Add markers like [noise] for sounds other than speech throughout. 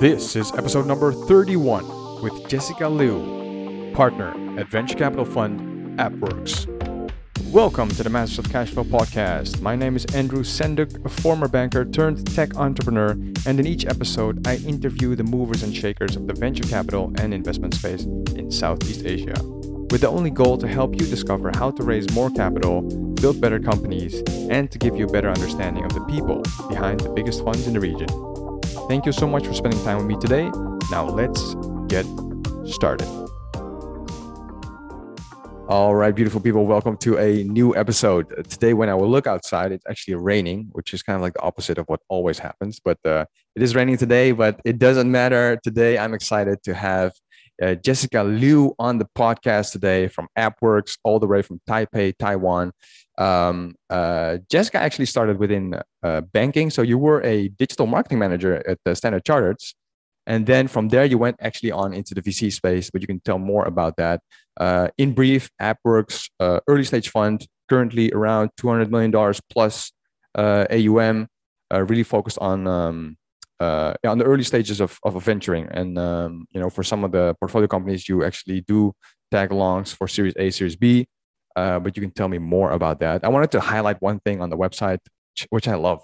This is episode number 31 with Jessica Liu, partner at venture capital fund AppWorks. Welcome to the Masters of Cashflow podcast. My name is Andrew Senduk, a former banker turned tech entrepreneur, and in each episode, I interview the movers and shakers of the venture capital and investment space in Southeast Asia, with the only goal to help you discover how to raise more capital, build better companies, and to give you a better understanding of the people behind the biggest funds in the region. Thank you so much for spending time with me today. Now let's get started. All right, beautiful people, welcome to a new episode. Today, when I will look outside, it's actually raining, which is kind of like the opposite of what always happens. But uh, it is raining today, but it doesn't matter. Today, I'm excited to have uh, Jessica Liu on the podcast today from AppWorks, all the way from Taipei, Taiwan. Um, uh, Jessica actually started within uh, banking. So you were a digital marketing manager at the Standard Chartered. And then from there, you went actually on into the VC space, but you can tell more about that. Uh, in brief, AppWorks, uh, early stage fund, currently around $200 million plus uh, AUM, uh, really focused on um, on the early stages of, of venturing. And, um, you know, for some of the portfolio companies, you actually do tag alongs for Series A, Series B uh, but you can tell me more about that. I wanted to highlight one thing on the website, which I love,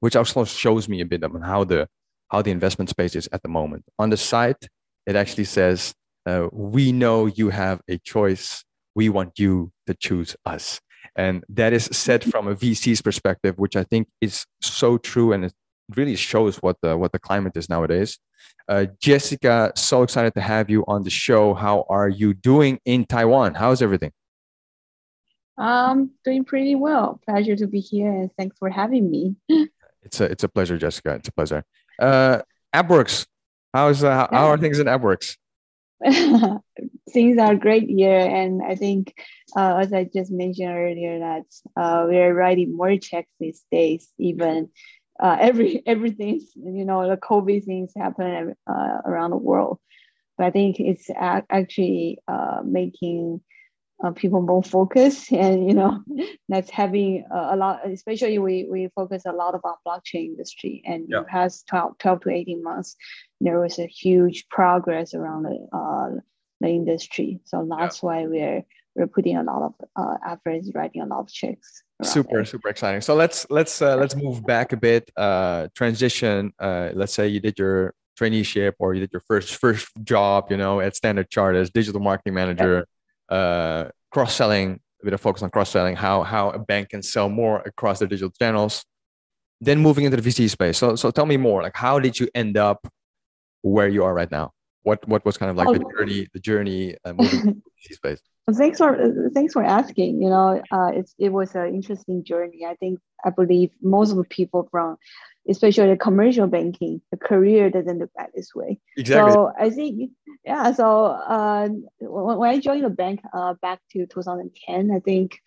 which also shows me a bit on how the how the investment space is at the moment. On the site, it actually says, uh, "We know you have a choice. We want you to choose us." And that is said from a VC's perspective, which I think is so true, and it really shows what the what the climate is nowadays. Uh, Jessica, so excited to have you on the show. How are you doing in Taiwan? How's everything? Um, doing pretty well. Pleasure to be here, and thanks for having me. [laughs] it's a it's a pleasure, Jessica. It's a pleasure. Uh, AppWorks, how's uh, how, how are things in AppWorks? [laughs] things are great here, and I think, uh, as I just mentioned earlier, that uh, we are writing more checks these days. Even uh, every [laughs] everything, you know, the COVID things happen uh, around the world, but I think it's actually uh, making uh, people more focused and you know [laughs] that's having a, a, lot especially we we focus a lot about blockchain industry and yeah. in the past 12, 12 to 18 months there was a huge progress around the, uh, the industry. So that's yeah. why we're we're putting a lot of uh, efforts writing a lot of checks super super exciting. So let's let's uh, let's move back a bit uh transition uh let's say you did your traineeship or you did your first first job you know at standard chart as digital marketing manager uh, cross selling, a bit of focus on cross selling, how how a bank can sell more across their digital channels. Then moving into the VC space. So so tell me more. Like how did you end up where you are right now? What what was kind of like oh. the journey the journey uh, moving VC [laughs] space? Well, thanks for thanks for asking. You know, uh, it's it was an interesting journey. I think I believe most of the people from especially the commercial banking, the career doesn't look that this way. Exactly. So I think, yeah. So uh, when I joined the bank uh, back to 2010, I think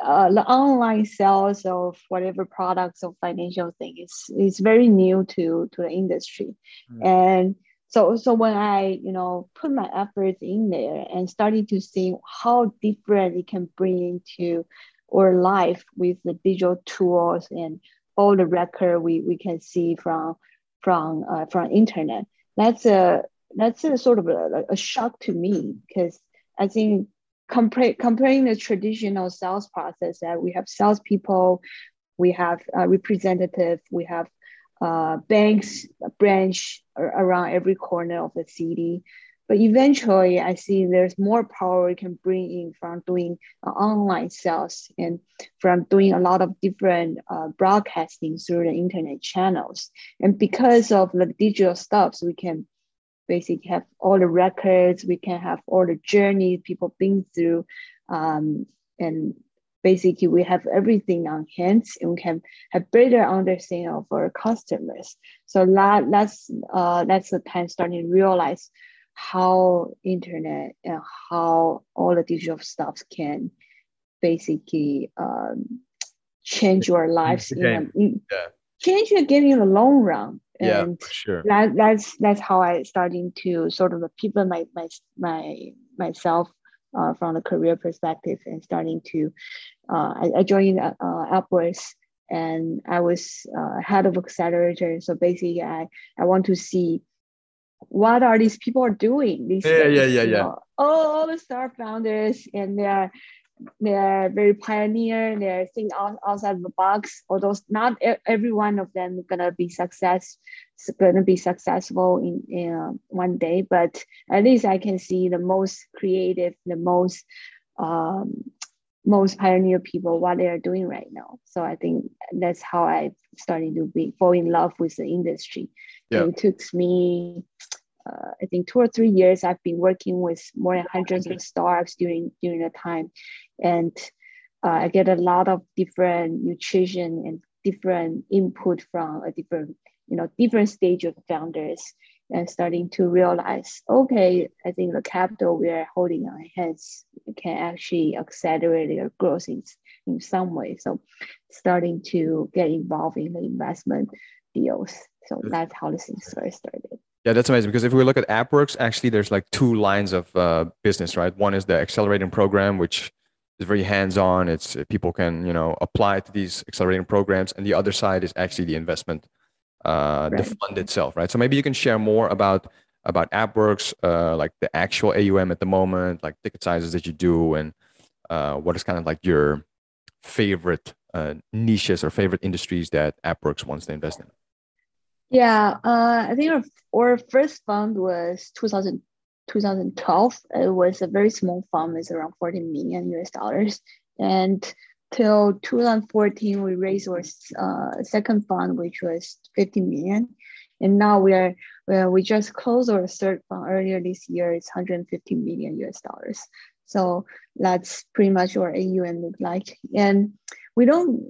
uh, the online sales of whatever products or financial thing is is very new to to the industry, mm. and so so when I you know put my efforts in there and started to see how different it can bring into our life with the digital tools and all the record we, we can see from from uh, from internet. That's a that's a sort of a, a shock to me because I think compare, comparing the traditional sales process that we have salespeople, we have a representative, we have uh, banks branch around every corner of the city. But eventually, I see there's more power we can bring in from doing uh, online sales and from doing a lot of different uh, broadcasting through the internet channels. And because of the digital stuffs, we can basically have all the records, we can have all the journeys people been through, um, and basically we have everything on hand and we can have better understanding of our customers. So that that's uh, that's the time starting to realize how internet and how all the digital stuff can basically um, change your lives in, in yeah. change your game in the long run and yeah, sure. that, that's that's how i starting to sort of pivot my my, my myself uh, from the career perspective and starting to uh, I, I joined uh, AppWorks and I was uh, head of accelerator. So basically, I I want to see what are these people doing these yeah, days, yeah, yeah, yeah. All, all the star founders and they're they're very pioneer. They're thinking outside the box. Although not every one of them gonna be success, gonna be successful in, in uh, one day. But at least I can see the most creative, the most um, most pioneer people what they are doing right now. So I think that's how I started to be fall in love with the industry. Yeah. it took me uh, I think two or three years I've been working with more than hundreds of startups during during the time, and uh, I get a lot of different nutrition and different input from a different you know different stage of founders and starting to realize okay I think the capital we are holding on hands can actually accelerate their growth in, in some way. So starting to get involved in the investment deals. So that's how the first started. Yeah, that's amazing because if we look at AppWorks, actually, there's like two lines of uh, business, right? One is the accelerating program, which is very hands-on. It's uh, people can you know apply to these accelerating programs, and the other side is actually the investment, uh, right. the fund itself, right? So maybe you can share more about about AppWorks, uh, like the actual AUM at the moment, like ticket sizes that you do, and uh, what is kind of like your favorite uh, niches or favorite industries that AppWorks wants to invest in. Yeah, uh, I think our, our first fund was 2000, 2012. It was a very small fund, it's around 14 million US dollars. And till 2014, we raised our uh, second fund, which was 50 million. And now we are, well, we just closed our third fund earlier this year. It's 150 million US dollars. So that's pretty much what AUM look like. And we don't,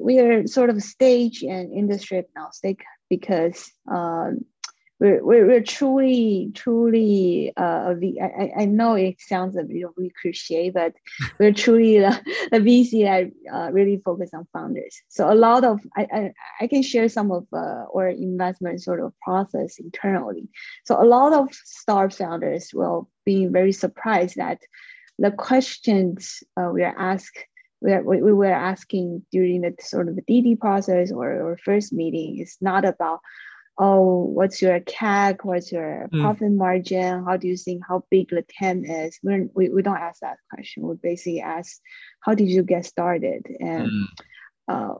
we are sort of stage and industry agnostic because um, we're, we're, we're, truly, truly, uh, I, I know it sounds a bit really cliche, but [laughs] we're truly the, the VC that uh, really focus on founders. So a lot of, I, I, I can share some of uh, our investment sort of process internally. So a lot of star founders will be very surprised that the questions uh, we are asked we, are, we were asking during the sort of the DD process or, or first meeting is not about oh what's your CAC what's your mm. profit margin how do you think how big the TAM is We're, we, we don't ask that question we basically ask how did you get started and mm. uh,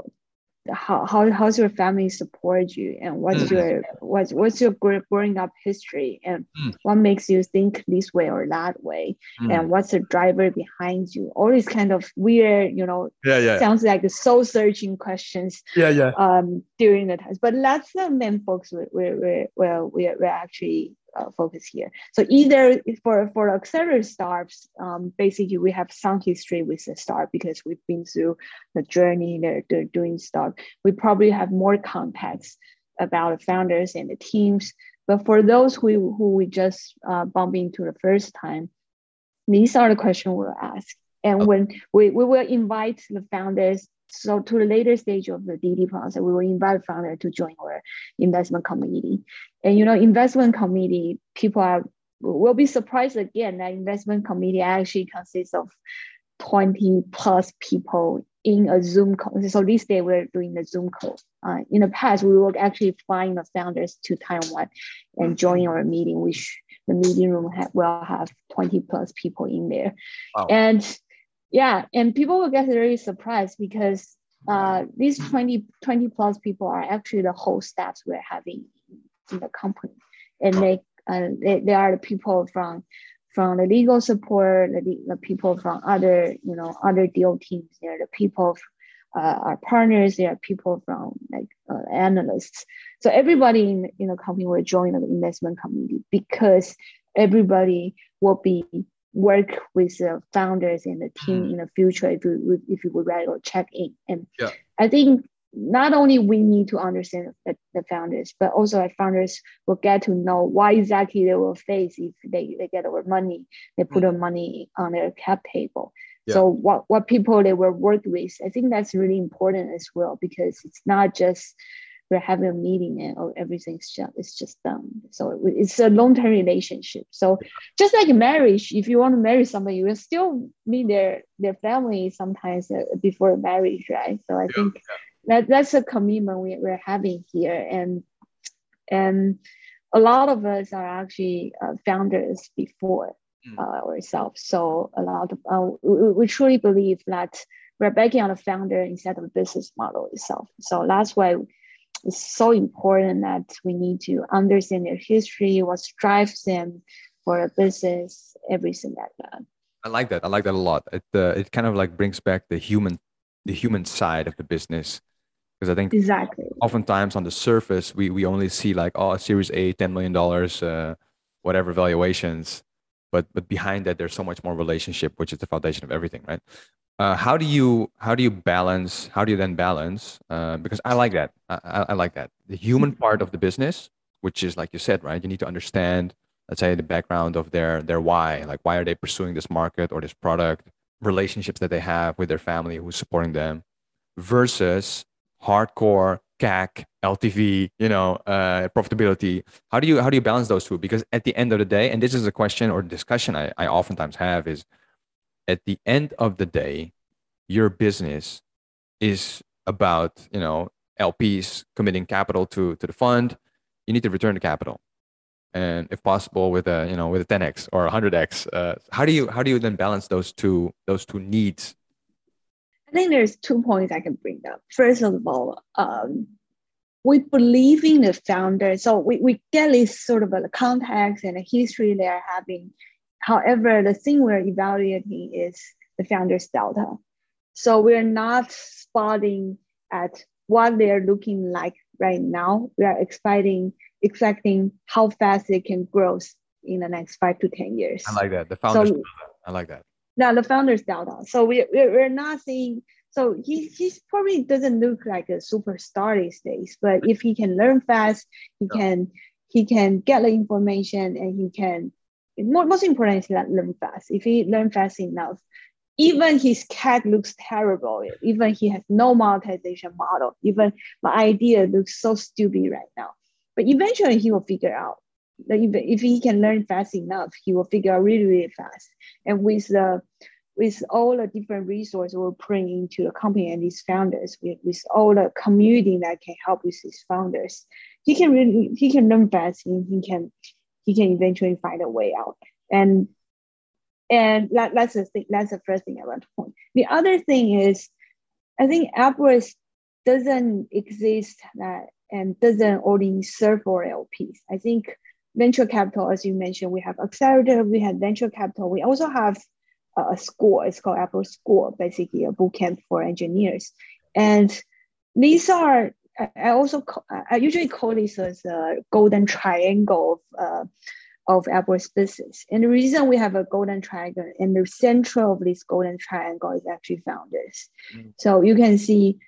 how, how how's your family support you and what's mm. your what's what's your growing up history and mm. what makes you think this way or that way mm. and what's the driver behind you all these kind of weird you know yeah, yeah. sounds like the soul searching questions yeah yeah um during the test but that's the main focus we're we're, we're, we're, we're actually uh, focus here. So either for for accelerator startups, um, basically we have some history with the startup because we've been through the journey they're, they're doing stuff. We probably have more context about the founders and the teams. But for those who who we just uh, bump into the first time, these are the questions we'll ask. And when we, we will invite the founders so to the later stage of the DD process, we will invite founder to join our investment committee. And you know, investment committee people are will be surprised again that investment committee actually consists of 20 plus people in a Zoom call. So this day we're doing the Zoom call. Uh, in the past, we will actually fly the founders to Taiwan and join our meeting, which the meeting room ha- will have 20 plus people in there. Wow. And yeah and people will get very surprised because uh, these 20, 20 plus people are actually the whole staffs we're having in the company. And they, uh, they, they are the people from from the legal support the, the people from other you know other deal teams. They're the people uh, our partners. They are people from like uh, analysts. So everybody in, in the company will join the investment committee because everybody will be work with the founders and the team mm. in the future if you if you would rather check in. And yeah. I think not only we need to understand the, the founders, but also our founders will get to know why exactly they will face if they, they get our money, they put mm. their money on their cap table. Yeah. So what, what people they will work with, I think that's really important as well because it's not just we're having a meeting and oh, everything's just it's just done. So it's a long term relationship. So just like marriage, if you want to marry somebody, you will still meet their their family sometimes uh, before marriage, right? So I think that that's a commitment we, we're having here and and a lot of us are actually uh, founders before mm. uh, ourselves so a lot of uh, we, we, truly believe that we're backing on the founder instead of the business model itself so that's why it's so important that we need to understand their history what drives them for a business everything like that. I like that. I like that a lot. It, uh, it kind of like brings back the human the human side of the business. Because I think exactly. oftentimes on the surface we we only see like oh Series A, ten million dollars, uh, whatever valuations, but but behind that there's so much more relationship, which is the foundation of everything, right? Uh, how do you how do you balance? How do you then balance? Uh, because I like that. I, I like that the human part of the business, which is like you said, right? You need to understand, let's say, the background of their their why, like why are they pursuing this market or this product, relationships that they have with their family who's supporting them, versus hardcore CAC, LTV, you know, uh, profitability. How do you how do you balance those two? Because at the end of the day, and this is a question or discussion I, I oftentimes have is at the end of the day, your business is about, you know, LPs committing capital to to the fund. You need to return the capital. And if possible with a, you know, with a 10x or 100x, uh, how do you how do you then balance those two those two needs I think there's two points I can bring up. First of all, um, we believe in the founder. So we, we get this sort of a context and a history they're having. However, the thing we're evaluating is the founder's delta. So we're not spotting at what they're looking like right now. We are expecting expecting how fast they can grow in the next five to 10 years. I like that. The founder's so, I like that. Now the founder's delta. So we we're not seeing. So he he probably doesn't look like a superstar these days, but if he can learn fast, he yeah. can he can get the information and he can. Most important is that learn fast. If he learn fast enough, even his CAC looks terrible. Even he has no monetization model. Even my idea looks so stupid right now. But eventually he will figure out that if, if he can learn fast enough, he will figure out really, really fast. And with the with all the different resources we're putting into the company and these founders, with, with all the community that can help with these founders, he can really he can learn fast and he can he can eventually find a way out. And and that, that's the thing, that's the first thing I want to point. The other thing is I think Apple doesn't exist that and doesn't only serve for LPs. I think venture capital, as you mentioned, we have accelerator, we have venture capital. We also have a school. It's called Apple School, basically a boot camp for engineers. And these are, I also, call, I usually call this as a golden triangle of, uh, of Apple's business. And the reason we have a golden triangle and the center of this golden triangle is actually founders. Mm. So you can see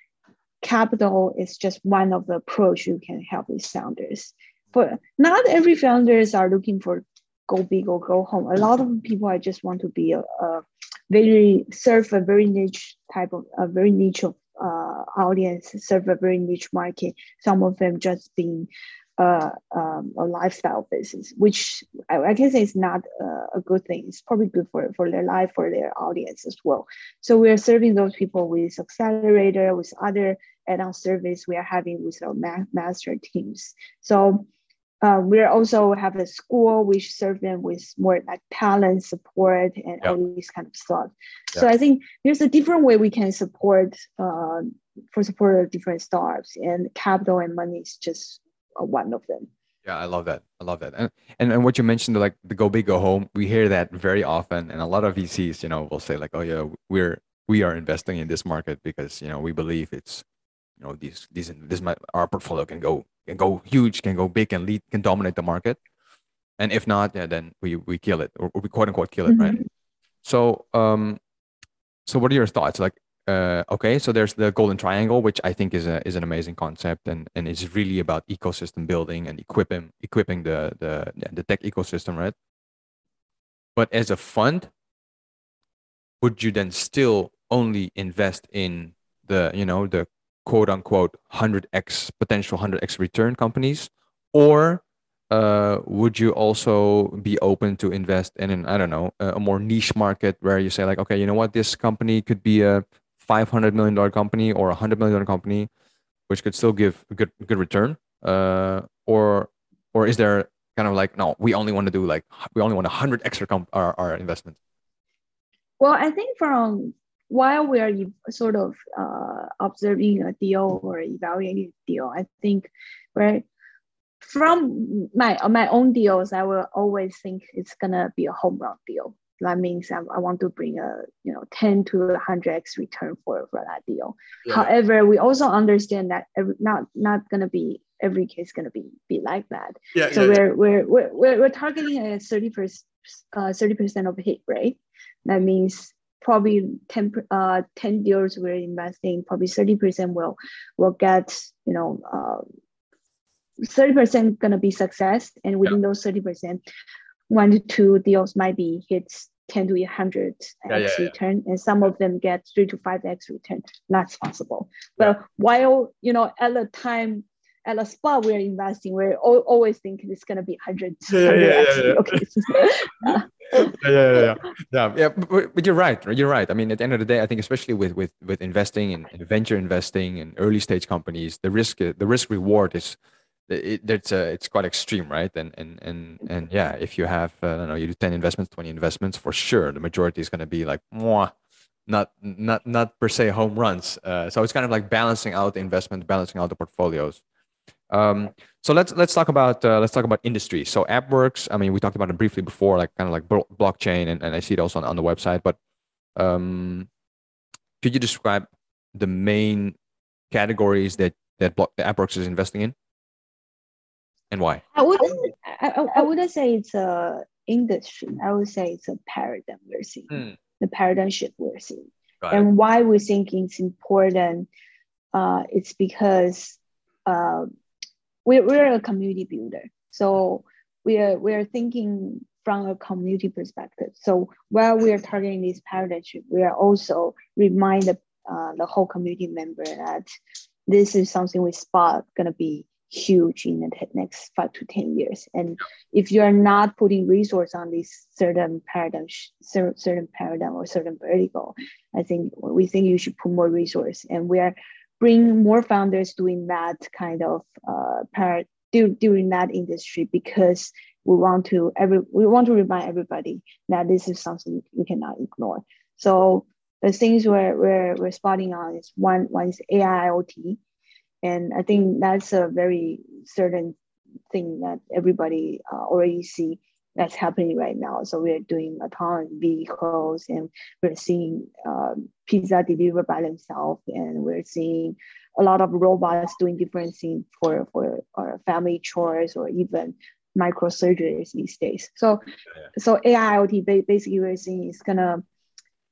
capital is just one of the approach you can help with founders but not every founders are looking for go big or go home. A lot of people I just want to be a, a very serve a very niche type of a very niche of uh, audience, serve a very niche market. Some of them just being uh, um, a lifestyle business, which I, I can say is not uh, a good thing. It's probably good for, for their life, for their audience as well. So we are serving those people with accelerator, with other add-on service we are having with our ma- master teams. So uh, we also have a school which serve them with more like talent support and yep. all these kind of stuff. Yep. So I think there's a different way we can support uh, for support of different startups, and capital and money is just uh, one of them. Yeah, I love that. I love that. And, and and what you mentioned, like the go big, go home, we hear that very often, and a lot of VCs, you know, will say like, "Oh yeah, we're we are investing in this market because you know we believe it's you know these these this might our portfolio can go can go huge can go big and lead can dominate the market. And if not yeah then we we kill it or, we quote unquote kill it mm-hmm. right so um so what are your thoughts? Like uh, okay so there's the golden triangle which i think is a is an amazing concept and and it's really about ecosystem building and equipping equipping the the the tech ecosystem right? But as a fund would you then still only invest in the you know the quote unquote 100x potential 100x return companies? Or uh, would you also be open to invest in an i don't know a more niche market where you say like okay you know what? This company could be a 500 million dollar company or a 100 million dollar company which could still give a good good return, uh, or or is there kind of like no, we only want to do like we only want a hundred extra comp our, our investment? Well, I think from while we are sort of uh, observing a deal or evaluating a deal, I think right from my my own deals, I will always think it's gonna be a home run deal. That means I, I want to bring a you know 10 to 100x return for, for that deal. Yeah. However, we also understand that every, not not gonna be every case gonna be be like that. Yeah, so yeah, we're, yeah. We're, we're we're we're targeting a 30 percent uh, 30 percent of hit rate. That means probably 10 uh 10 deals we're investing probably 30 percent will will get you know uh, 30% going to be success. And within yeah. those 30% one to two deals might be hits 10 to 100 yeah, x yeah, return and some of them get 3 to 5x return. That's possible. But while you know at the time at the spot we're investing we're always thinking it's going to be 100 yeah, yeah, yeah, [laughs] okay [laughs] yeah, yeah, yeah, yeah, [laughs] yeah. But, but, you're right. You're right. I mean, at the end of the day, I think especially with with with investing in, in venture investing and early stage companies, the risk the risk reward is it, it's uh, it's quite extreme, right? And and and and yeah, if you have uh, I don't know, you do ten investments, twenty investments, for sure, the majority is going to be like, Mwah, not not not per se home runs. Uh, so it's kind of like balancing out the investment, balancing out the portfolios. Um, so let's let's talk about uh, let's talk about industry. So AppWorks, I mean, we talked about it briefly before, like kind of like blockchain, and, and I see it also on, on the website. But um, could you describe the main categories that that block, AppWorks is investing in? and why? I wouldn't. I, I wouldn't say it's a industry. I would say it's a paradigm we're seeing. Mm. The paradigm shift we're seeing, Got and it. why we think it's important. Uh, it's because uh, we we're a community builder, so we are we are thinking from a community perspective. So while we are targeting this paradigm we are also remind the, uh, the whole community member that this is something we spot gonna be huge in the next five to 10 years. And if you're not putting resource on this certain paradigm, certain paradigm or certain vertical, I think we think you should put more resource and we are bring more founders doing that kind of uh, par- during that industry because we want to every we want to remind everybody that this is something we cannot ignore. So the things we're, we're, we're spotting on is one, one is AI IoT, and I think that's a very certain thing that everybody uh, already see that's happening right now. So we're doing autonomous vehicles and we're seeing uh, pizza delivered by themselves and we're seeing a lot of robots doing different things for, for our family chores or even microsurgeries these days. So, yeah. so AI IoT basically we're seeing is gonna,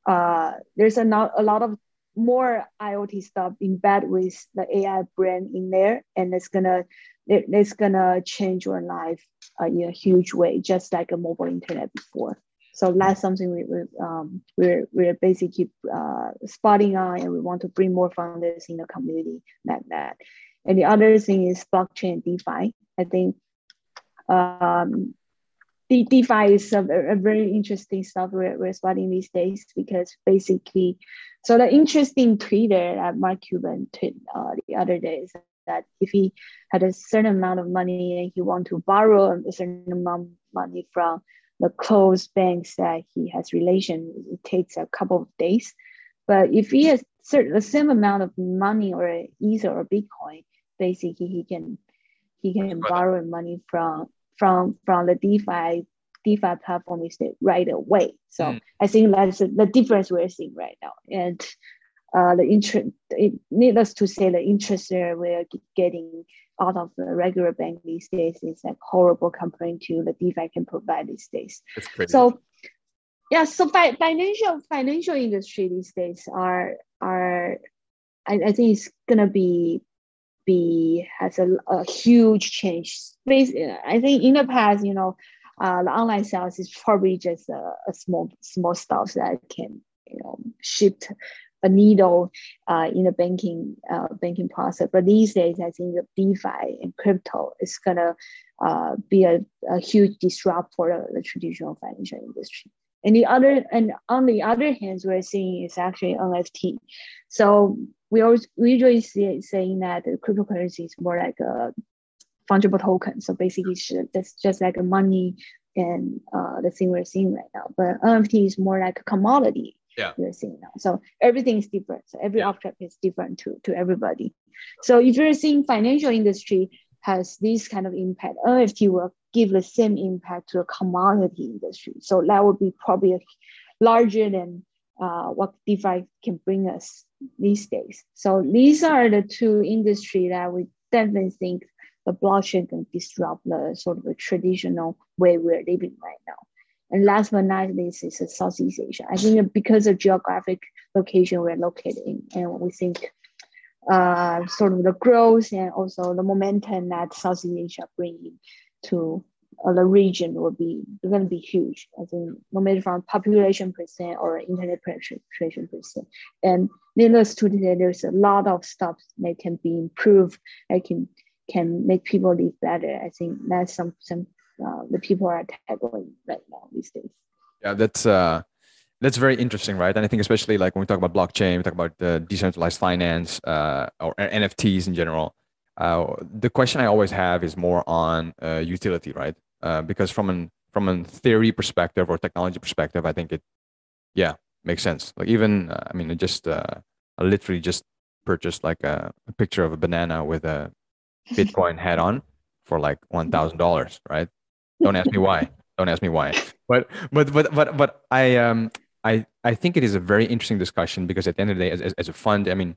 uh, there's a, not, a lot of more IoT stuff embed with the AI brand in there, and it's gonna it, it's gonna change your life uh, in a huge way, just like a mobile internet before. So that's something we, we um, we're we're basically uh, spotting on, and we want to bring more founders in the community like that. And the other thing is blockchain DeFi. I think um, the DeFi is a, a, very interesting stuff we're, we're spotting these days because basically, so the interesting tweeter that Mark Cuban tweeted uh, the other day is that if he had a certain amount of money and he want to borrow a certain amount of money from the closed banks that he has relation, it takes a couple of days. But if he has certain the same amount of money or Ether or Bitcoin, basically he can he can borrow money from from from the DeFi DeFi platform is right away. So mm. I think that's the difference we're seeing right now. And uh, the interest, needless to say, the interest we're getting out of the regular bank these days is like horrible compared to the DeFi can provide these days. So yeah, so fi- financial financial industry these days are are I, I think it's gonna be be has a, a huge change. I think in the past, you know, uh, the online sales is probably just a, a small small stuff that can you know shift a needle uh, in the banking uh, banking process. But these days, I think the DeFi and crypto is gonna uh, be a, a huge disrupt for the, the traditional financial industry. And the other and on the other hand, we're seeing is actually NFT. So we always we usually see saying that the cryptocurrency is more like a fungible token. So basically, it's just like a money and uh, the thing we're seeing right now. But NFT is more like a commodity yeah. we're seeing now. So everything is different. So every yeah. object is different to, to everybody. So if you're seeing financial industry has this kind of impact, NFT will give the same impact to a commodity industry. So that would be probably larger than uh, what DeFi can bring us these days. So these are the two industry that we definitely think the blockchain can disrupt the sort of the traditional way we're living right now. And last but not least is Southeast Asia. I think because of geographic location we're located in, and we think uh, sort of the growth and also the momentum that Southeast Asia bringing to uh, the region will be going to be huge. I think no matter from population percent or internet penetration percent. And needless to say, there's a lot of stuff that can be improved. That can can make people live better. I think that's some some uh, the people are tackling right now these days. Yeah, that's uh, that's very interesting, right? And I think especially like when we talk about blockchain, we talk about the decentralized finance uh, or NFTs in general. Uh, the question I always have is more on uh, utility, right? Uh, because from an from a theory perspective or technology perspective, I think it, yeah, makes sense. Like even, uh, I mean, it just uh, I literally just purchased like a, a picture of a banana with a [laughs] Bitcoin head on for like one thousand dollars, right? Don't ask me why. Don't ask me why. But but but but but I um I I think it is a very interesting discussion because at the end of the day, as, as, as a fund, I mean,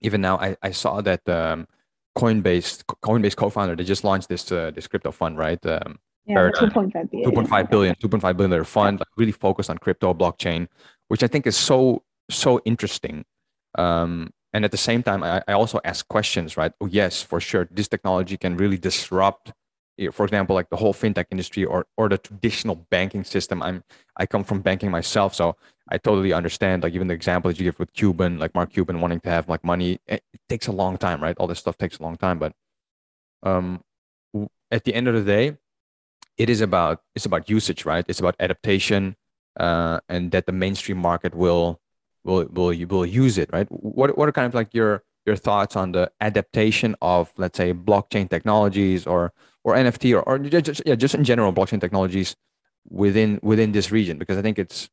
even now I, I saw that um, Coinbase Coinbase co-founder they just launched this uh, this crypto fund, right? Um, yeah, 2.5 billion. 2.5 billion, 2.5 billion fund, like really focused on crypto blockchain, which I think is so so interesting. Um, and at the same time, I, I also ask questions, right? Oh, yes, for sure, this technology can really disrupt for example, like the whole fintech industry or or the traditional banking system. I'm I come from banking myself, so I totally understand. Like even the example that you give with Cuban, like Mark Cuban wanting to have like money, it, it takes a long time, right? All this stuff takes a long time, but um, at the end of the day, it is about it's about usage, right? It's about adaptation, uh, and that the mainstream market will will will you will use it, right? What what are kind of like your your thoughts on the adaptation of let's say blockchain technologies or or NFT or, or just yeah just in general blockchain technologies within within this region because I think it's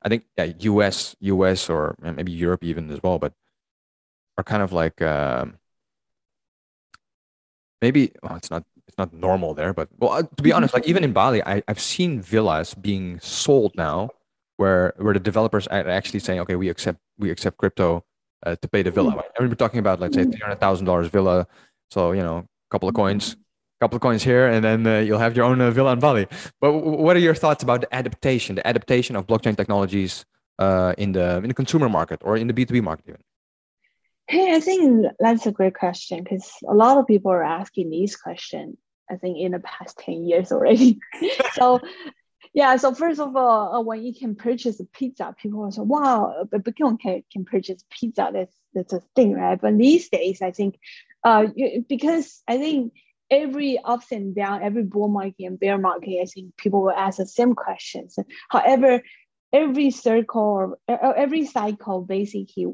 I think yeah US US or maybe Europe even as well but are kind of like um, maybe well, it's not it's not normal there but well uh, to be honest like even in Bali I, I've seen villas being sold now where where the developers are actually saying okay we accept we accept crypto uh, to pay the villa. I mean, we're talking about let's say three hundred thousand dollars villa, so you know, a couple of coins, couple of coins here, and then uh, you'll have your own uh, villa in Bali. But what are your thoughts about the adaptation, the adaptation of blockchain technologies uh, in the in the consumer market or in the B two B market even? Hey, I think that's a great question because a lot of people are asking these questions. I think in the past ten years already. [laughs] so yeah, so first of all, uh, when you can purchase a pizza, people will say, "Wow, but Bitcoin can, can purchase pizza. That's that's a thing, right?" But these days, I think, uh, because I think every ups and down, every bull market and bear market, I think people will ask the same questions. However, every circle or every cycle, basically,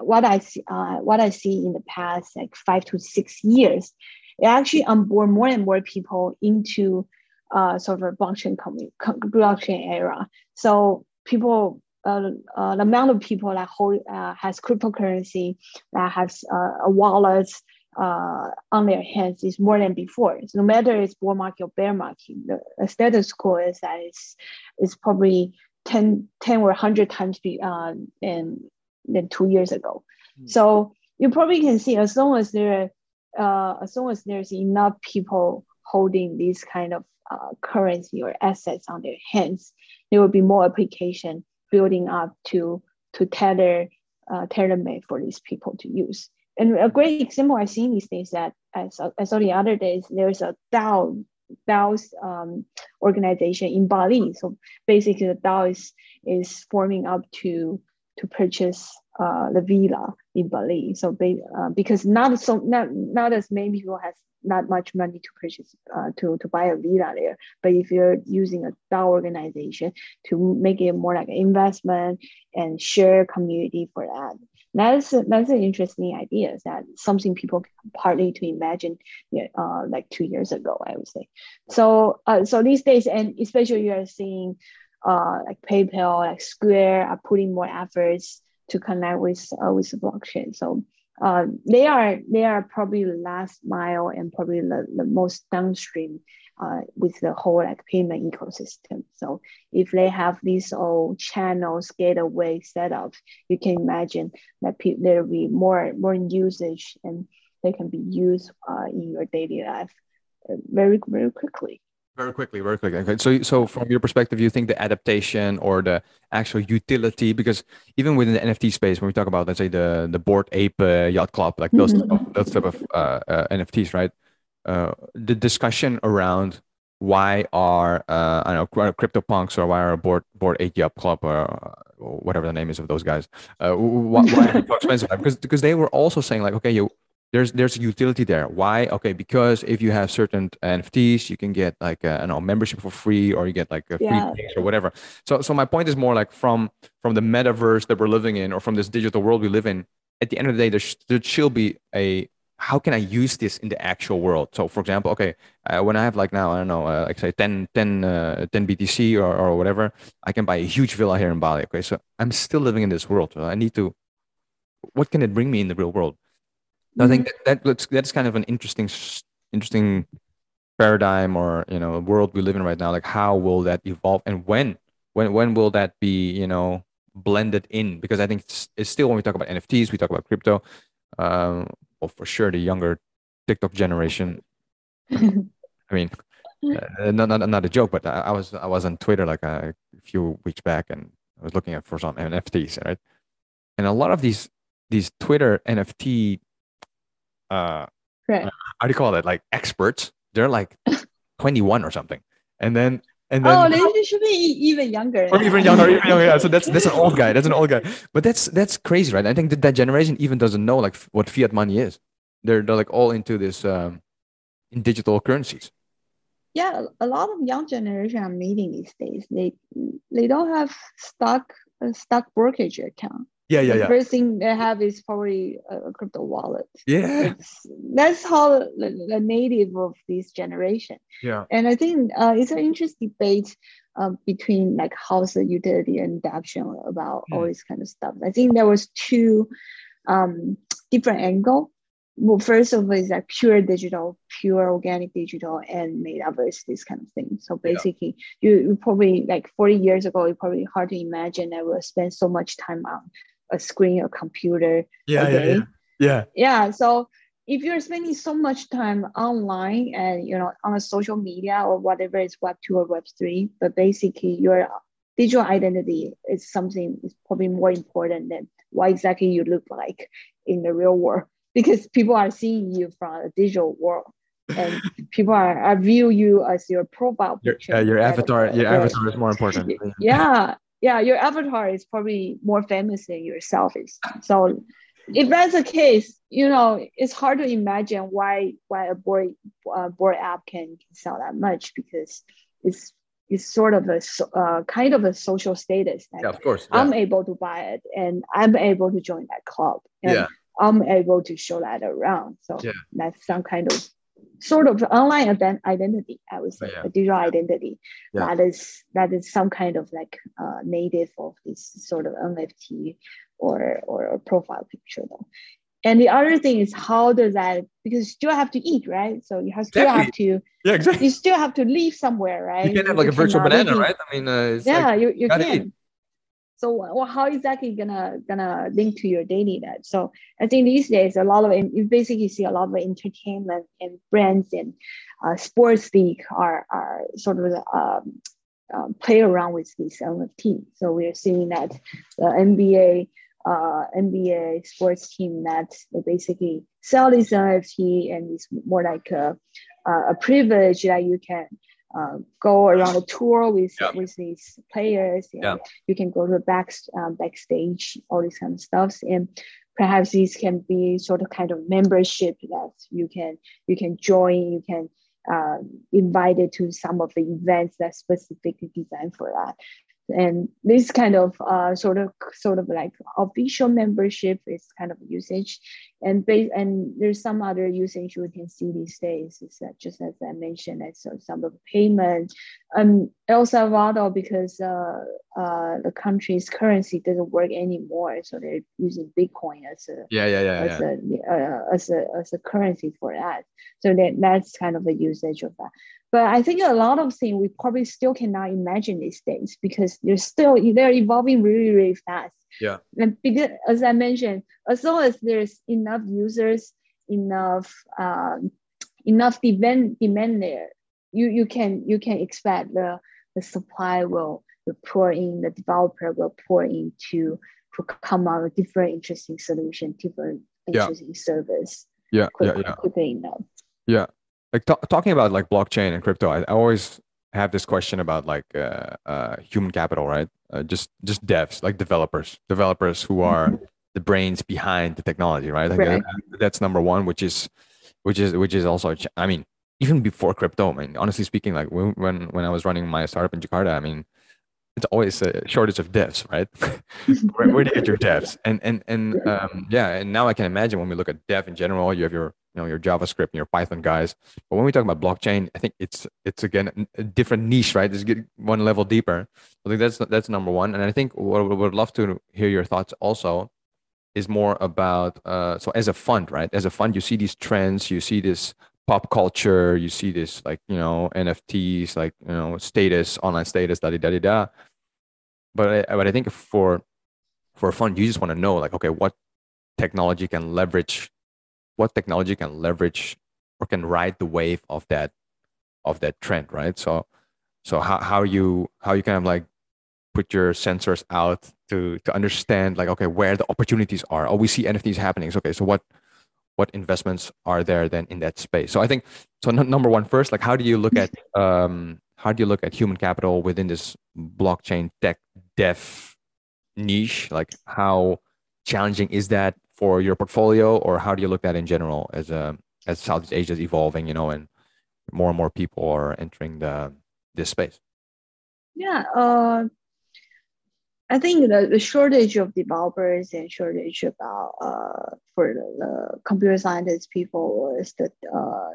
what I see, uh, what I see in the past like five to six years, it actually onboard more and more people into uh, sort of blockchain blockchain era. So people, uh, uh, the amount of people that hold uh, has cryptocurrency that has uh, a wallet uh, on their hands is more than before. So no matter it's bull market or bear market, the, status quo is that it's, it's probably 10, 10 or 100 times be, uh, in, than two years ago. Mm. So you probably can see as long as there, uh, as long as there's enough people holding these kind of uh, currency or assets on their hands, there will be more application building up to to tailor uh, tailor made for these people to use. And a great example I've seen these days that I saw, I saw the other days there's a DAO DAO's um, organization in Bali. So basically, the DAO is is forming up to to purchase uh, the villa in Bali. So uh, because not so not not as many people has not much money to purchase uh, to to buy a villa there. But if you're using a DAO organization to make it more like an investment and share community for that, that's that's an interesting idea. Is that something people partly to imagine, uh, like two years ago, I would say. So uh, so these days, and especially you are seeing, uh, like PayPal, like Square are putting more efforts to connect with uh, with the blockchain. So uh, they are they are probably the last mile and probably the, the most downstream uh, with the whole like payment ecosystem. So if they have these all channels gateway set up, you can imagine that pe- there will be more more usage and they can be used uh, in your daily life uh, very very quickly. Very quickly, very quickly. Okay. So, so from your perspective, you think the adaptation or the actual utility, because even within the NFT space, when we talk about, let's say, the the Bored Ape uh, Yacht Club, like those mm-hmm. type of, those type of uh, uh, NFTs, right? Uh, the discussion around why are uh, I don't know crypto punks or why are Bored Bored Ape Yacht Club or, or, whatever the name is of those guys, uh, why, why are they so [laughs] expensive? Because because they were also saying like, okay, you there's there's a utility there. Why? Okay, because if you have certain NFTs, you can get like a, I know membership for free, or you get like a free yeah. or whatever. So so my point is more like from from the metaverse that we're living in, or from this digital world we live in. At the end of the day, there, sh- there should be a how can I use this in the actual world? So, for example, okay, uh, when I have like now, I don't know, uh, like say 10, 10, uh, 10 BTC or, or whatever, I can buy a huge villa here in Bali. Okay, so I'm still living in this world. So I need to, what can it bring me in the real world? I think mm-hmm. that, that looks that's kind of an interesting interesting paradigm or you know world we live in right now. Like how will that evolve and when when when will that be you know blended in? Because I think it's, it's still when we talk about NFTs, we talk about crypto. Um, well, for sure, the younger TikTok generation. [laughs] I mean, uh, not, not not a joke, but I, I was I was on Twitter like a, a few weeks back, and I was looking at for some NFTs, right? And a lot of these these Twitter NFT uh, right. how do you call it? Like experts. They're like [laughs] 21 or something. And then and then, oh, they should be even younger. Or even younger, even younger. Yeah. So that's that's an old guy. That's an old guy. But that's that's crazy, right? I think that that generation even doesn't know like what fiat money is. They're they're like all into this um, in digital currencies. Yeah, a lot of young generation are meeting these days. They they don't have stock a stock brokerage account. Yeah, yeah, the yeah. First thing they have is probably a crypto wallet. Yeah, it's, that's how the, the, native of this generation. Yeah, and I think uh, it's an interesting debate um, between like how's the utility and adoption about mm. all this kind of stuff. I think there was two um, different angle. Well, first of all is like pure digital, pure organic digital, and made metaverse, this kind of thing. So basically, yeah. you, you probably like 40 years ago, you probably hard to imagine that we'll spend so much time on a screen, a computer. Yeah, yeah, yeah, yeah. Yeah. So if you're spending so much time online and you know on a social media or whatever is Web two or Web three, but basically your digital identity is something is probably more important than what exactly you look like in the real world [laughs] because people are seeing you from a digital world and people are, are view you as your profile picture. Your, uh, your avatar, your avatar is more [laughs] important. Yeah, yeah, your avatar is probably more famous than yourself is. So if that's the case, you know, it's hard to imagine why why a Bored uh, Bored app can, can sell that much because it's it's sort of a uh, kind of a social status. yeah, of course. Yeah. I'm able to buy it and I'm able to join that club. And yeah. I'm able to show that around. So yeah. that's some kind of sort of online identity. I would say yeah. a digital identity. Yeah. that is that is some kind of like uh, native of this sort of nft or or profile picture though. And the other thing is how does that because you still have to eat right? So you have still exactly. have to yeah exactly. you still have to live somewhere right? You can have like you a virtual banana right? I mean uh, yeah like, you, you can. eat. So well, how exactly gonna gonna link to your daily net? So I think these days a lot of you basically see a lot of entertainment and brands and uh, sports league are are sort of um, um, play around with this NFT. So we're seeing that the NBA uh, NBA sports team that they basically sell this NFT and it's more like a, a privilege that you can uh, go around a tour with Yeah. with these players. Yeah. You can go to the back um, backstage, all these kind of stuffs, and perhaps these can be sort of kind of membership that you can you can join. You can uh, invited to some of the events that specifically designed for that. And this kind of uh, sort of sort of like official membership is kind of usage, and base and there's some other usage we can see these days. Is that just as I mentioned, as so some of the payment. Um, El Salvador because uh, uh, the country's currency doesn't work anymore, so they're using Bitcoin as a Yeah, yeah, yeah, as yeah. a uh, as a as a currency for that. So that that's kind of the usage of that. But I think a lot of things we probably still cannot imagine these days because they're still they're evolving really really fast. Yeah. And because as I mentioned, as long as there's enough users, enough um, enough demand demand there, you you can you can expect the the supply will, will pour in, the developer will pour in to to come out with different interesting solution, different Yeah. interesting service Yeah, quick, yeah, yeah. quickly enough. like ta- talking about like blockchain and crypto I, I always have this question about like uh, uh, human capital right uh, just just devs like developers developers who are the brains behind the technology right? Like Right. that- that's number one which is which is which is also ch- i mean even before crypto i mean honestly speaking like when when, when i was running my startup in jakarta i mean it's always a shortage of devs right? [laughs] Where, where do you get your devs? And and and um, yeah and now i can imagine when we look at dev in general you have your you know your javascript and your python guys. But when we talk about blockchain i think it's it's again a different niche right? It's get one level deeper. I think that's that's number one. And i think what I would love to hear your thoughts also is more about uh, so as a fund right? As a fund you see these trends you see this pop culture you see this like you know nfts like you know status online status da da da da. But I, but I think for for a fund you just want to know like okay what technology can leverage what technology can leverage or can ride the wave of that of that trend right? So so how, how you how you kind of like put your sensors out to to understand like okay where the opportunities are. Oh we see nfts happening. So, okay so what what investments are there then in that space? So i think so n- number one first like how do you look at um how do you look at human capital within this blockchain tech dev niche? Like how challenging is that for your portfolio or how do you look at in general as a as southeast asia is evolving you know and more and more people are entering the this space Yeah, uh, I think the, the shortage of developers and shortage about uh, for the, the computer scientists people is the uh,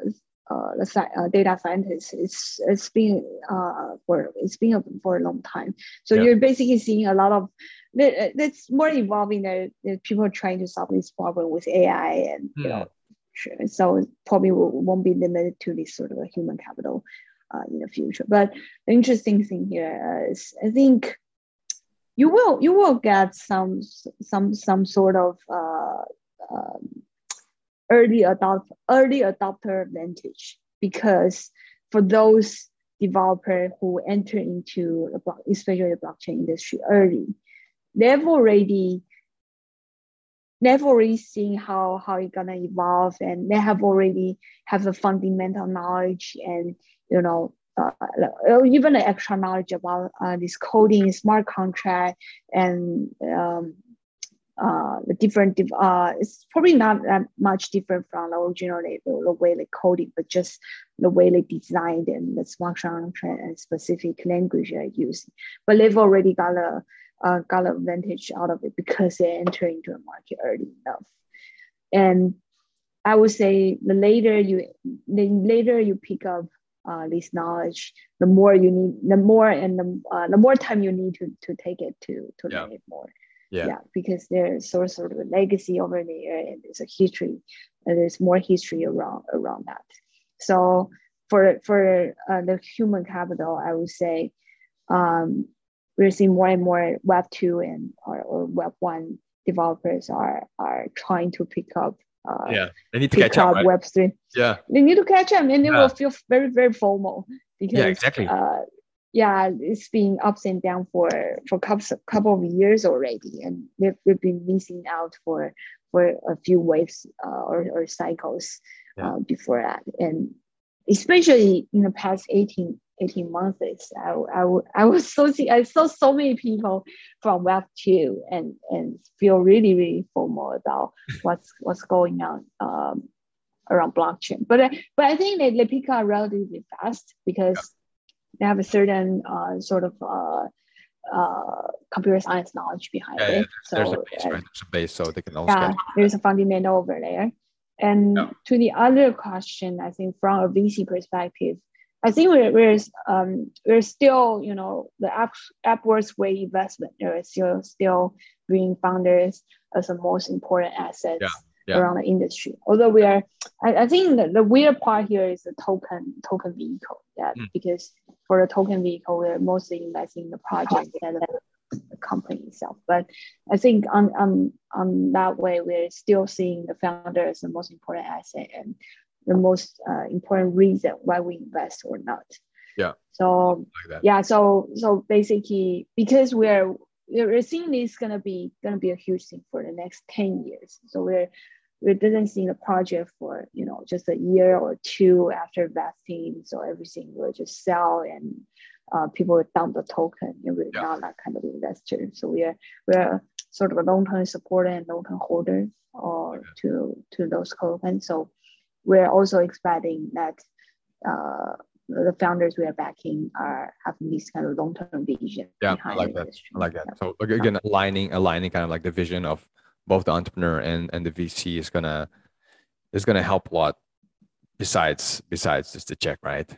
uh, the sci- uh, data scientists it's it's been uh, for it's been a, for a long time. So Yeah. you're basically seeing a lot of that- that's more evolving that, that people are trying to solve this problem with AI and you know so probably won't be limited to this sort of a human capital uh, in the future. But the interesting thing here is I think you will you will get some some some sort of uh, um, early adopt early adopter advantage because for those developer who enter into the block, especially the blockchain industry early, they've already they've already seen how how it's gonna evolve and they have already have a fundamental knowledge and you know uh, uh, even the extra knowledge about uh, this coding smart contract and um, uh, the different uh, it's probably not that much different from the original the, the way they coding but just the way they designed and the smart contract and specific language they're using but they've already got a uh, got an advantage out of it because they enter into a market early enough. And I would say the later you the later you pick up uh, this knowledge, the more you need, the more and the, uh, the more time you need to to take it to to Yeah. learn it more. Yeah. because there's sort of, sort of a legacy over there, and there's a history, and there's more history around around that. So for for uh, the human capital, I would say um, we're seeing more and more Web two and or, or Web one developers are are trying to pick up uh, yeah they need to catch up right? Web three. yeah They need to catch up, and they Yeah. will feel very very FOMO because yeah exactly uh, yeah, it's been ups and down for for couple couple of years already, and they've, they've been missing out for for a few waves uh, or, or cycles Yeah. uh, before that, and especially in the past 18, 18 months, I, I, I was so see, I saw so many people from Web two and and feel really really FOMO about [laughs] what's what's going on um, around blockchain. But but I think they, they pick up relatively fast because yeah. they have a certain uh, sort of uh, uh, computer science knowledge behind yeah, it. Yeah, so there's a base, right? There's a base, so they can also yeah, there's a fundamental over there. And Yeah. to the other question, I think from a VC perspective, I think we're we're um we're still you know the app way investment. There is still still bringing founders as the most important assets Yeah, yeah. around the industry. Although we are, I, I think the, the weird part here is the token token vehicle. Yeah, Mm. because for the token vehicle, we're mostly investing in the project instead of the company itself. But I think on on on that way, we're still seeing the founder as the most important asset and the most uh, important reason why we invest or not. Yeah. So like yeah, so so basically because we're we're seeing this gonna be gonna be a huge thing for the next 10 years. So we're we didn't see the project for you know just a year or two after investing. So everything will just sell and uh, people will dump the token. And we're Yeah. not that kind of investor. So we are we're sort of a long-term supporter and long-term holder or Okay. to to those tokens. So we're also expecting that uh, the founders we are backing are having this kind of long-term vision. Yeah, I behind like the that. industry. I like that. Yeah. So again, aligning, aligning kind of like the vision of both the entrepreneur and and the VC is gonna is gonna help a lot. Besides, besides just the check, right?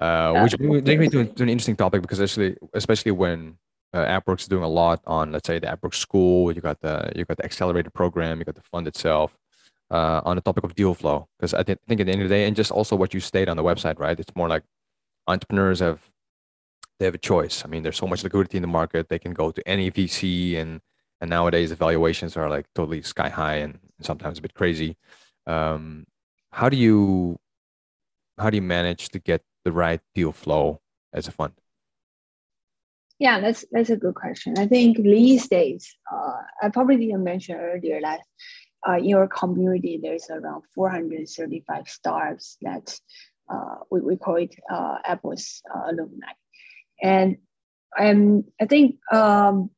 Uh, Yeah, which brings me to, to an interesting topic because actually, especially when uh, AppWorks is doing a lot on, let's say, the AppWorks School. You got the you got the accelerated program. You got the fund itself. Uh, on the topic of deal flow, because I thi- think at the end of the day, and just also what you state on the website, right? It's more like entrepreneurs have they have a choice. I mean, there's so much liquidity in the market. They can go to any VC, and and nowadays valuations are like totally sky high and sometimes a bit crazy. Um, how do you how do you manage to get the right deal flow as a fund? Yeah, that's that's a good question. I think these days, uh, I probably didn't mention earlier that uh, in your community there's around 435 startups that uh, we, we call it uh, AppWorks uh, alumni, and and I think um,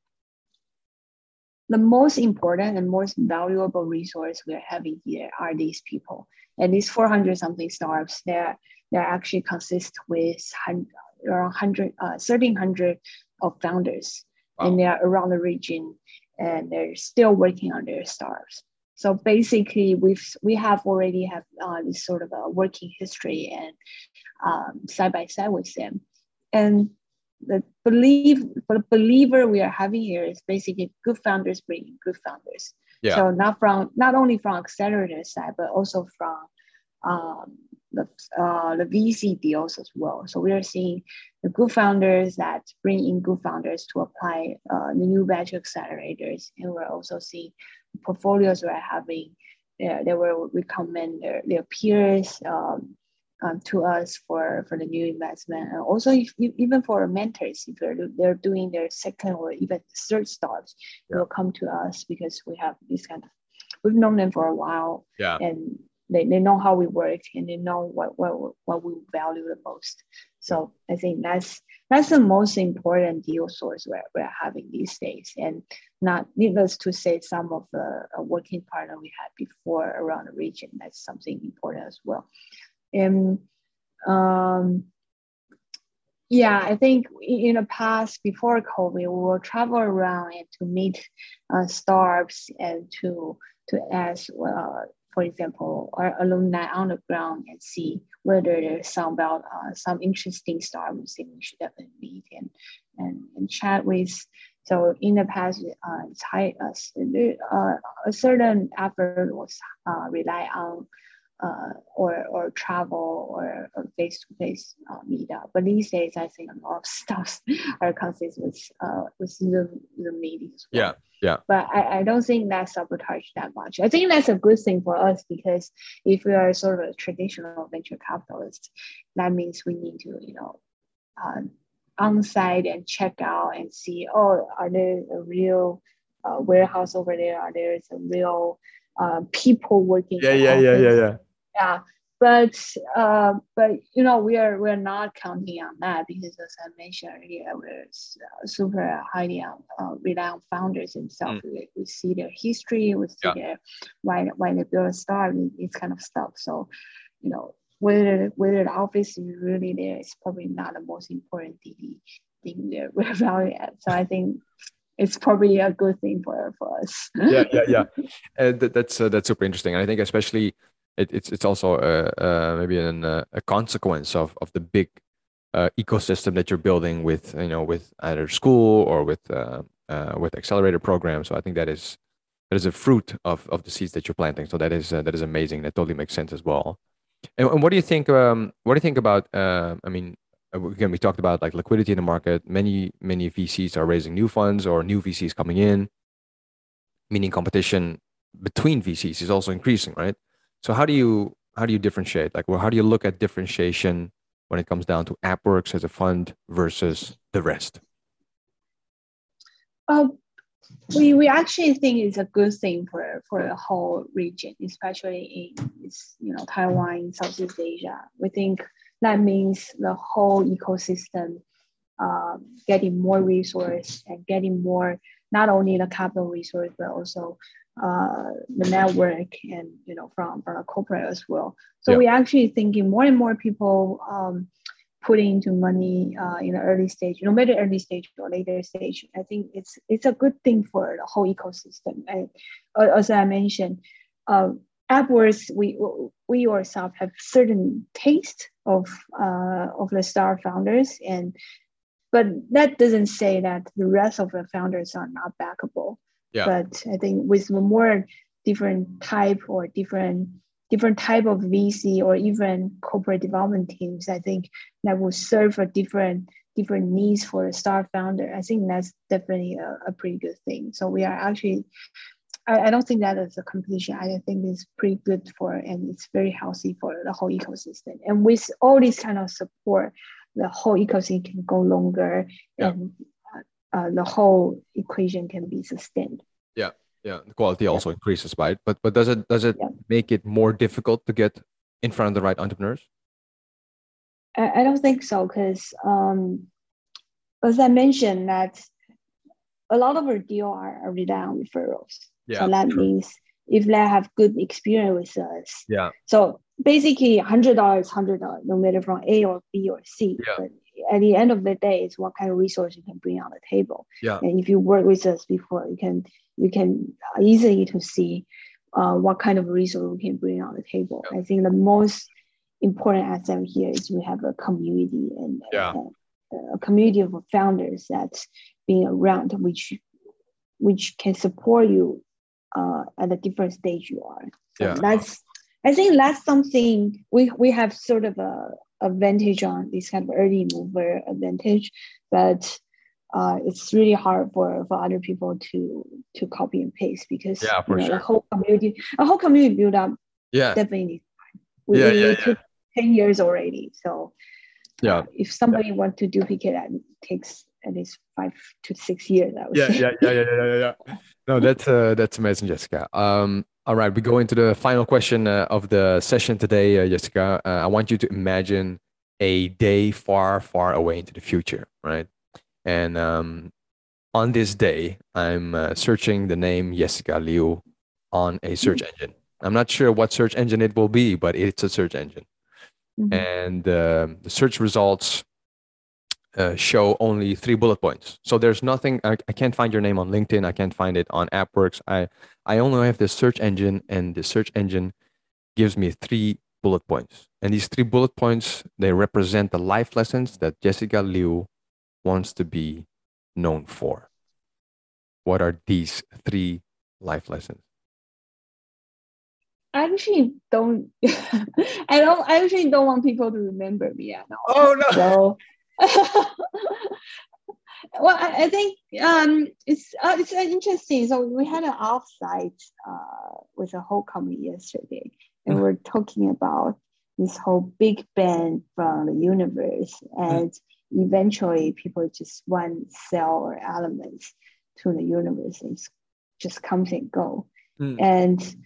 the most important and most valuable resource we're having here are these people. And these 400 something startups, they're, they're actually consist with hun- around 100, uh, 1300 of founders. And they are around the region and they're still working on their startups. So basically, we've we have already have uh, this sort of a working history and um, side by side with them, and the believe the believer we are having here is basically good founders bringing good founders. Yeah. So not from not only from accelerator side, but also from um, the uh, the VC deals as well. So we are seeing the good founders that bring in good founders to apply uh, the new batch accelerators, and we're also seeing portfolios we're having. Uh, they will recommend their, their peers um, um, to us for, for the new investment. And also, if, if- even for mentors, if they're, they're doing their second or even third startups, they will come to us because we have this kind of, we've known them for a while Yeah. and they, they know how we work and they know what, what, what we value the most. So I think that's that's the most important deal source we're, we're having these days. And not needless to say, some of the working partner we had before around the region, that's something important as well. And um, yeah, I think in the past, before COVID, we will travel around and to meet uh, startups and to to ask, uh, for example, our alumni on the ground and see whether there's some about uh, some interesting startups that we should definitely meet and and, and chat with. So in the past, uh, it's high, uh, uh, a certain effort was uh, rely on uh, or or travel or face to face meetup. But these days, I think a lot of [laughs] stuff are consistent with uh, with Zoom Zoom meetings. Yeah. Yeah. But I, I don't think that sabotage that much. I think that's a good thing for us because if we are sort of a traditional venture capitalist, that means we need to you know uh, on site and check out and see oh are there a real uh, warehouse over there? Are there some real uh, people working? Yeah. Yeah. Yeah. Yeah. Yeah. Yeah but uh, but you know we are we're not counting on that because as I mentioned earlier, we're uh, super highly on, uh, rely on founders themselves. Mm. We, we, see their history, we see yeah. their why why they build a startup, this kind of stuff. So you know whether whether the office is really there is probably not the most important thing thing [laughs] we're, we're valuing at. So I think it's probably a good thing for for us. yeah, yeah, yeah. [laughs] Uh, that, that's uh, that's super interesting. And I think especially it, it's it's also uh, uh, maybe an, uh, a consequence of of the big ecosystem that you're building with you know with either school or with with accelerator programs. So I think that is that is a fruit of of the seeds that you're planting. So that is uh, that is amazing. That totally makes sense as well. And, and what do you think? Um, what do you think about? Uh, I mean, again, we talked about like liquidity in the market. Many many VCs are raising new funds or new VCs coming in, meaning competition between VCs is also increasing, right? So how do you how do you differentiate? Like, well, how do you look at differentiation when it comes down to AppWorks as a fund versus the rest? Um, we, we actually think it's a good thing for, for the whole region, especially in you know Taiwan, Southeast Asia. We think that means the whole ecosystem um, getting more resource and getting more not only the capital resource but also uh, the network and you know from from corporate as well. So yeah. we actually thinking more and more people um, putting into money uh, in the early stage, no matter early stage or later stage. I think it's it's a good thing for the whole ecosystem. And uh, as I mentioned, uh, AppWorks we we ourselves have certain taste of uh, of the star founders and but that doesn't say that the rest of the founders are not backable yeah. But I think with more different type or different different type of VC or even corporate development teams, I think that will serve a different different needs for a star founder. I think that's definitely a, a pretty good thing. So we are actually I, I don't think that is a competition. I think it's pretty good for and it's very healthy for the whole ecosystem. And with all this kind of support, the whole ecosystem can go longer yeah. and uh, the whole equation can be sustained. Yeah, yeah. The quality yeah. also increases, right? But but does it does it yeah. make it more difficult to get in front of the right entrepreneurs? I, I don't think so, because um, as I mentioned, that a lot of our deal are, are rely on referrals. Yeah, so that sure. means if they have good experience with us. Yeah. So basically, hundred dollars, hundred dollars, no matter from A or B or C. Yeah. But at the end of the day, it's what kind of resource you can bring on the table. Yeah. And if you work with us before, you can you can easily to see uh, what kind of resource we can bring on the table. Yeah. I think the most important asset here is we have a community and, yeah. a community of founders that's being around, which which can support you uh, at a different stage you are. So yeah. that's I think that's something we we have sort of a advantage on this kind of early mover advantage, but uh, it's really hard for, for other people to to copy and paste because yeah, for you know, sure. the whole community a whole community build up yeah definitely we, yeah, yeah, yeah. 10 years already so yeah uh, if somebody yeah. want to duplicate that it takes at least five to six years I would yeah, yeah yeah yeah yeah yeah yeah no that's uh, that's amazing jessica um all right we go into the final question uh, of the session today uh, jessica uh, i want you to imagine a day far far away into the future right and um, on this day, I'm uh, searching the name Jessica Liu on a search mm-hmm. engine. I'm not sure what search engine it will be, but it's a search engine. Mm-hmm. And uh, the search results uh, show only three bullet points. So there's nothing, I, I, can't find your name on LinkedIn. I can't find it on AppWorks. I, I only have this search engine, and the search engine gives me three bullet points. And these three bullet points, they represent the life lessons that Jessica Liu wants to be known for? What are these three life lessons? I actually don't. [laughs] I don't. I actually don't want people to remember me at all. Oh no! So, [laughs] well, I, I, think um, it's uh, it's interesting. So we had an offsite uh, with a whole company yesterday, and mm. we're talking about this whole Big Bang from the universe, and mm eventually people just want cell or elements to the universe and just comes and go. Mm. And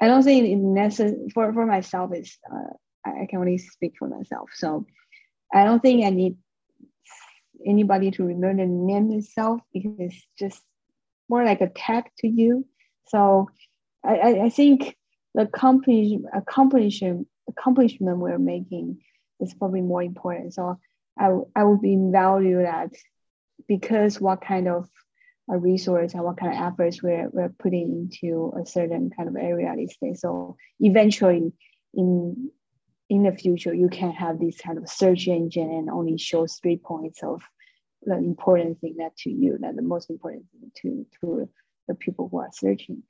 I don't think it necessary for, for myself is uh, I can only speak for myself. So I don't think I need anybody to remember the name itself because it's just more like a tag to you. So I, I think the accomplishment accomplishment we're making is probably more important. So I, I would be value that because what kind of a resource and what kind of efforts we're, we're putting into a certain kind of area these days. So eventually in in the future you can have this kind of search engine and only shows three points of the important thing that to you, that the most important thing to to the people who are searching.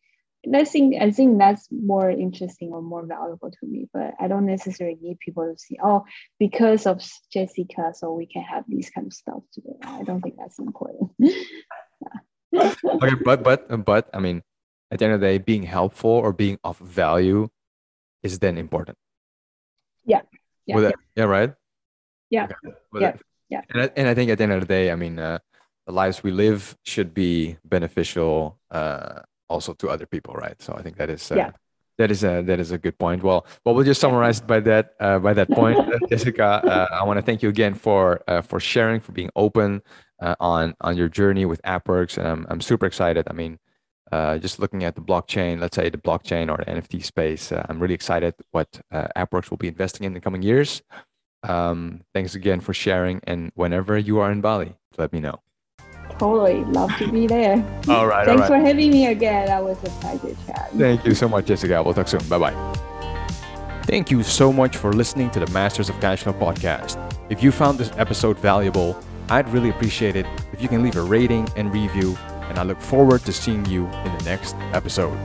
And I think I think that's more interesting or more valuable to me. But I don't necessarily need people to see, oh, because of Jessica, so we can have these kind of stuff today. I don't think that's important. [laughs] okay, but but but I mean, at the end of the day, being helpful or being of value is then important. Yeah. Yeah. yeah. yeah. Right. Yeah. Okay. yeah. Yeah. And I, and I think at the end of the day, I mean, uh, the lives we live should be beneficial uh, also to other people, right? So I think that is uh, yeah. that is a that is a good point. Well, well, we'll just summarize by that uh, by that point, [laughs] uh, Jessica. Uh, I want to thank you again for uh, for sharing, for being open uh, on on your journey with AppWorks, and I'm I'm super excited. I mean, uh, just looking at the blockchain, let's say the blockchain or the NFT space, uh, I'm really excited what uh, AppWorks will be investing in the coming years. Um, thanks again for sharing. And whenever you are in Bali, let me know. Totally. Love to be there. [laughs] all right. Thanks all right. for having me again. That was a pleasure chat. Thank you so much, Jessica. We'll talk soon. Bye bye. Thank you so much for listening to the Masters of Cashflow podcast. If you found this episode valuable, I'd really appreciate it if you can leave a rating and review, and I look forward to seeing you in the next episode.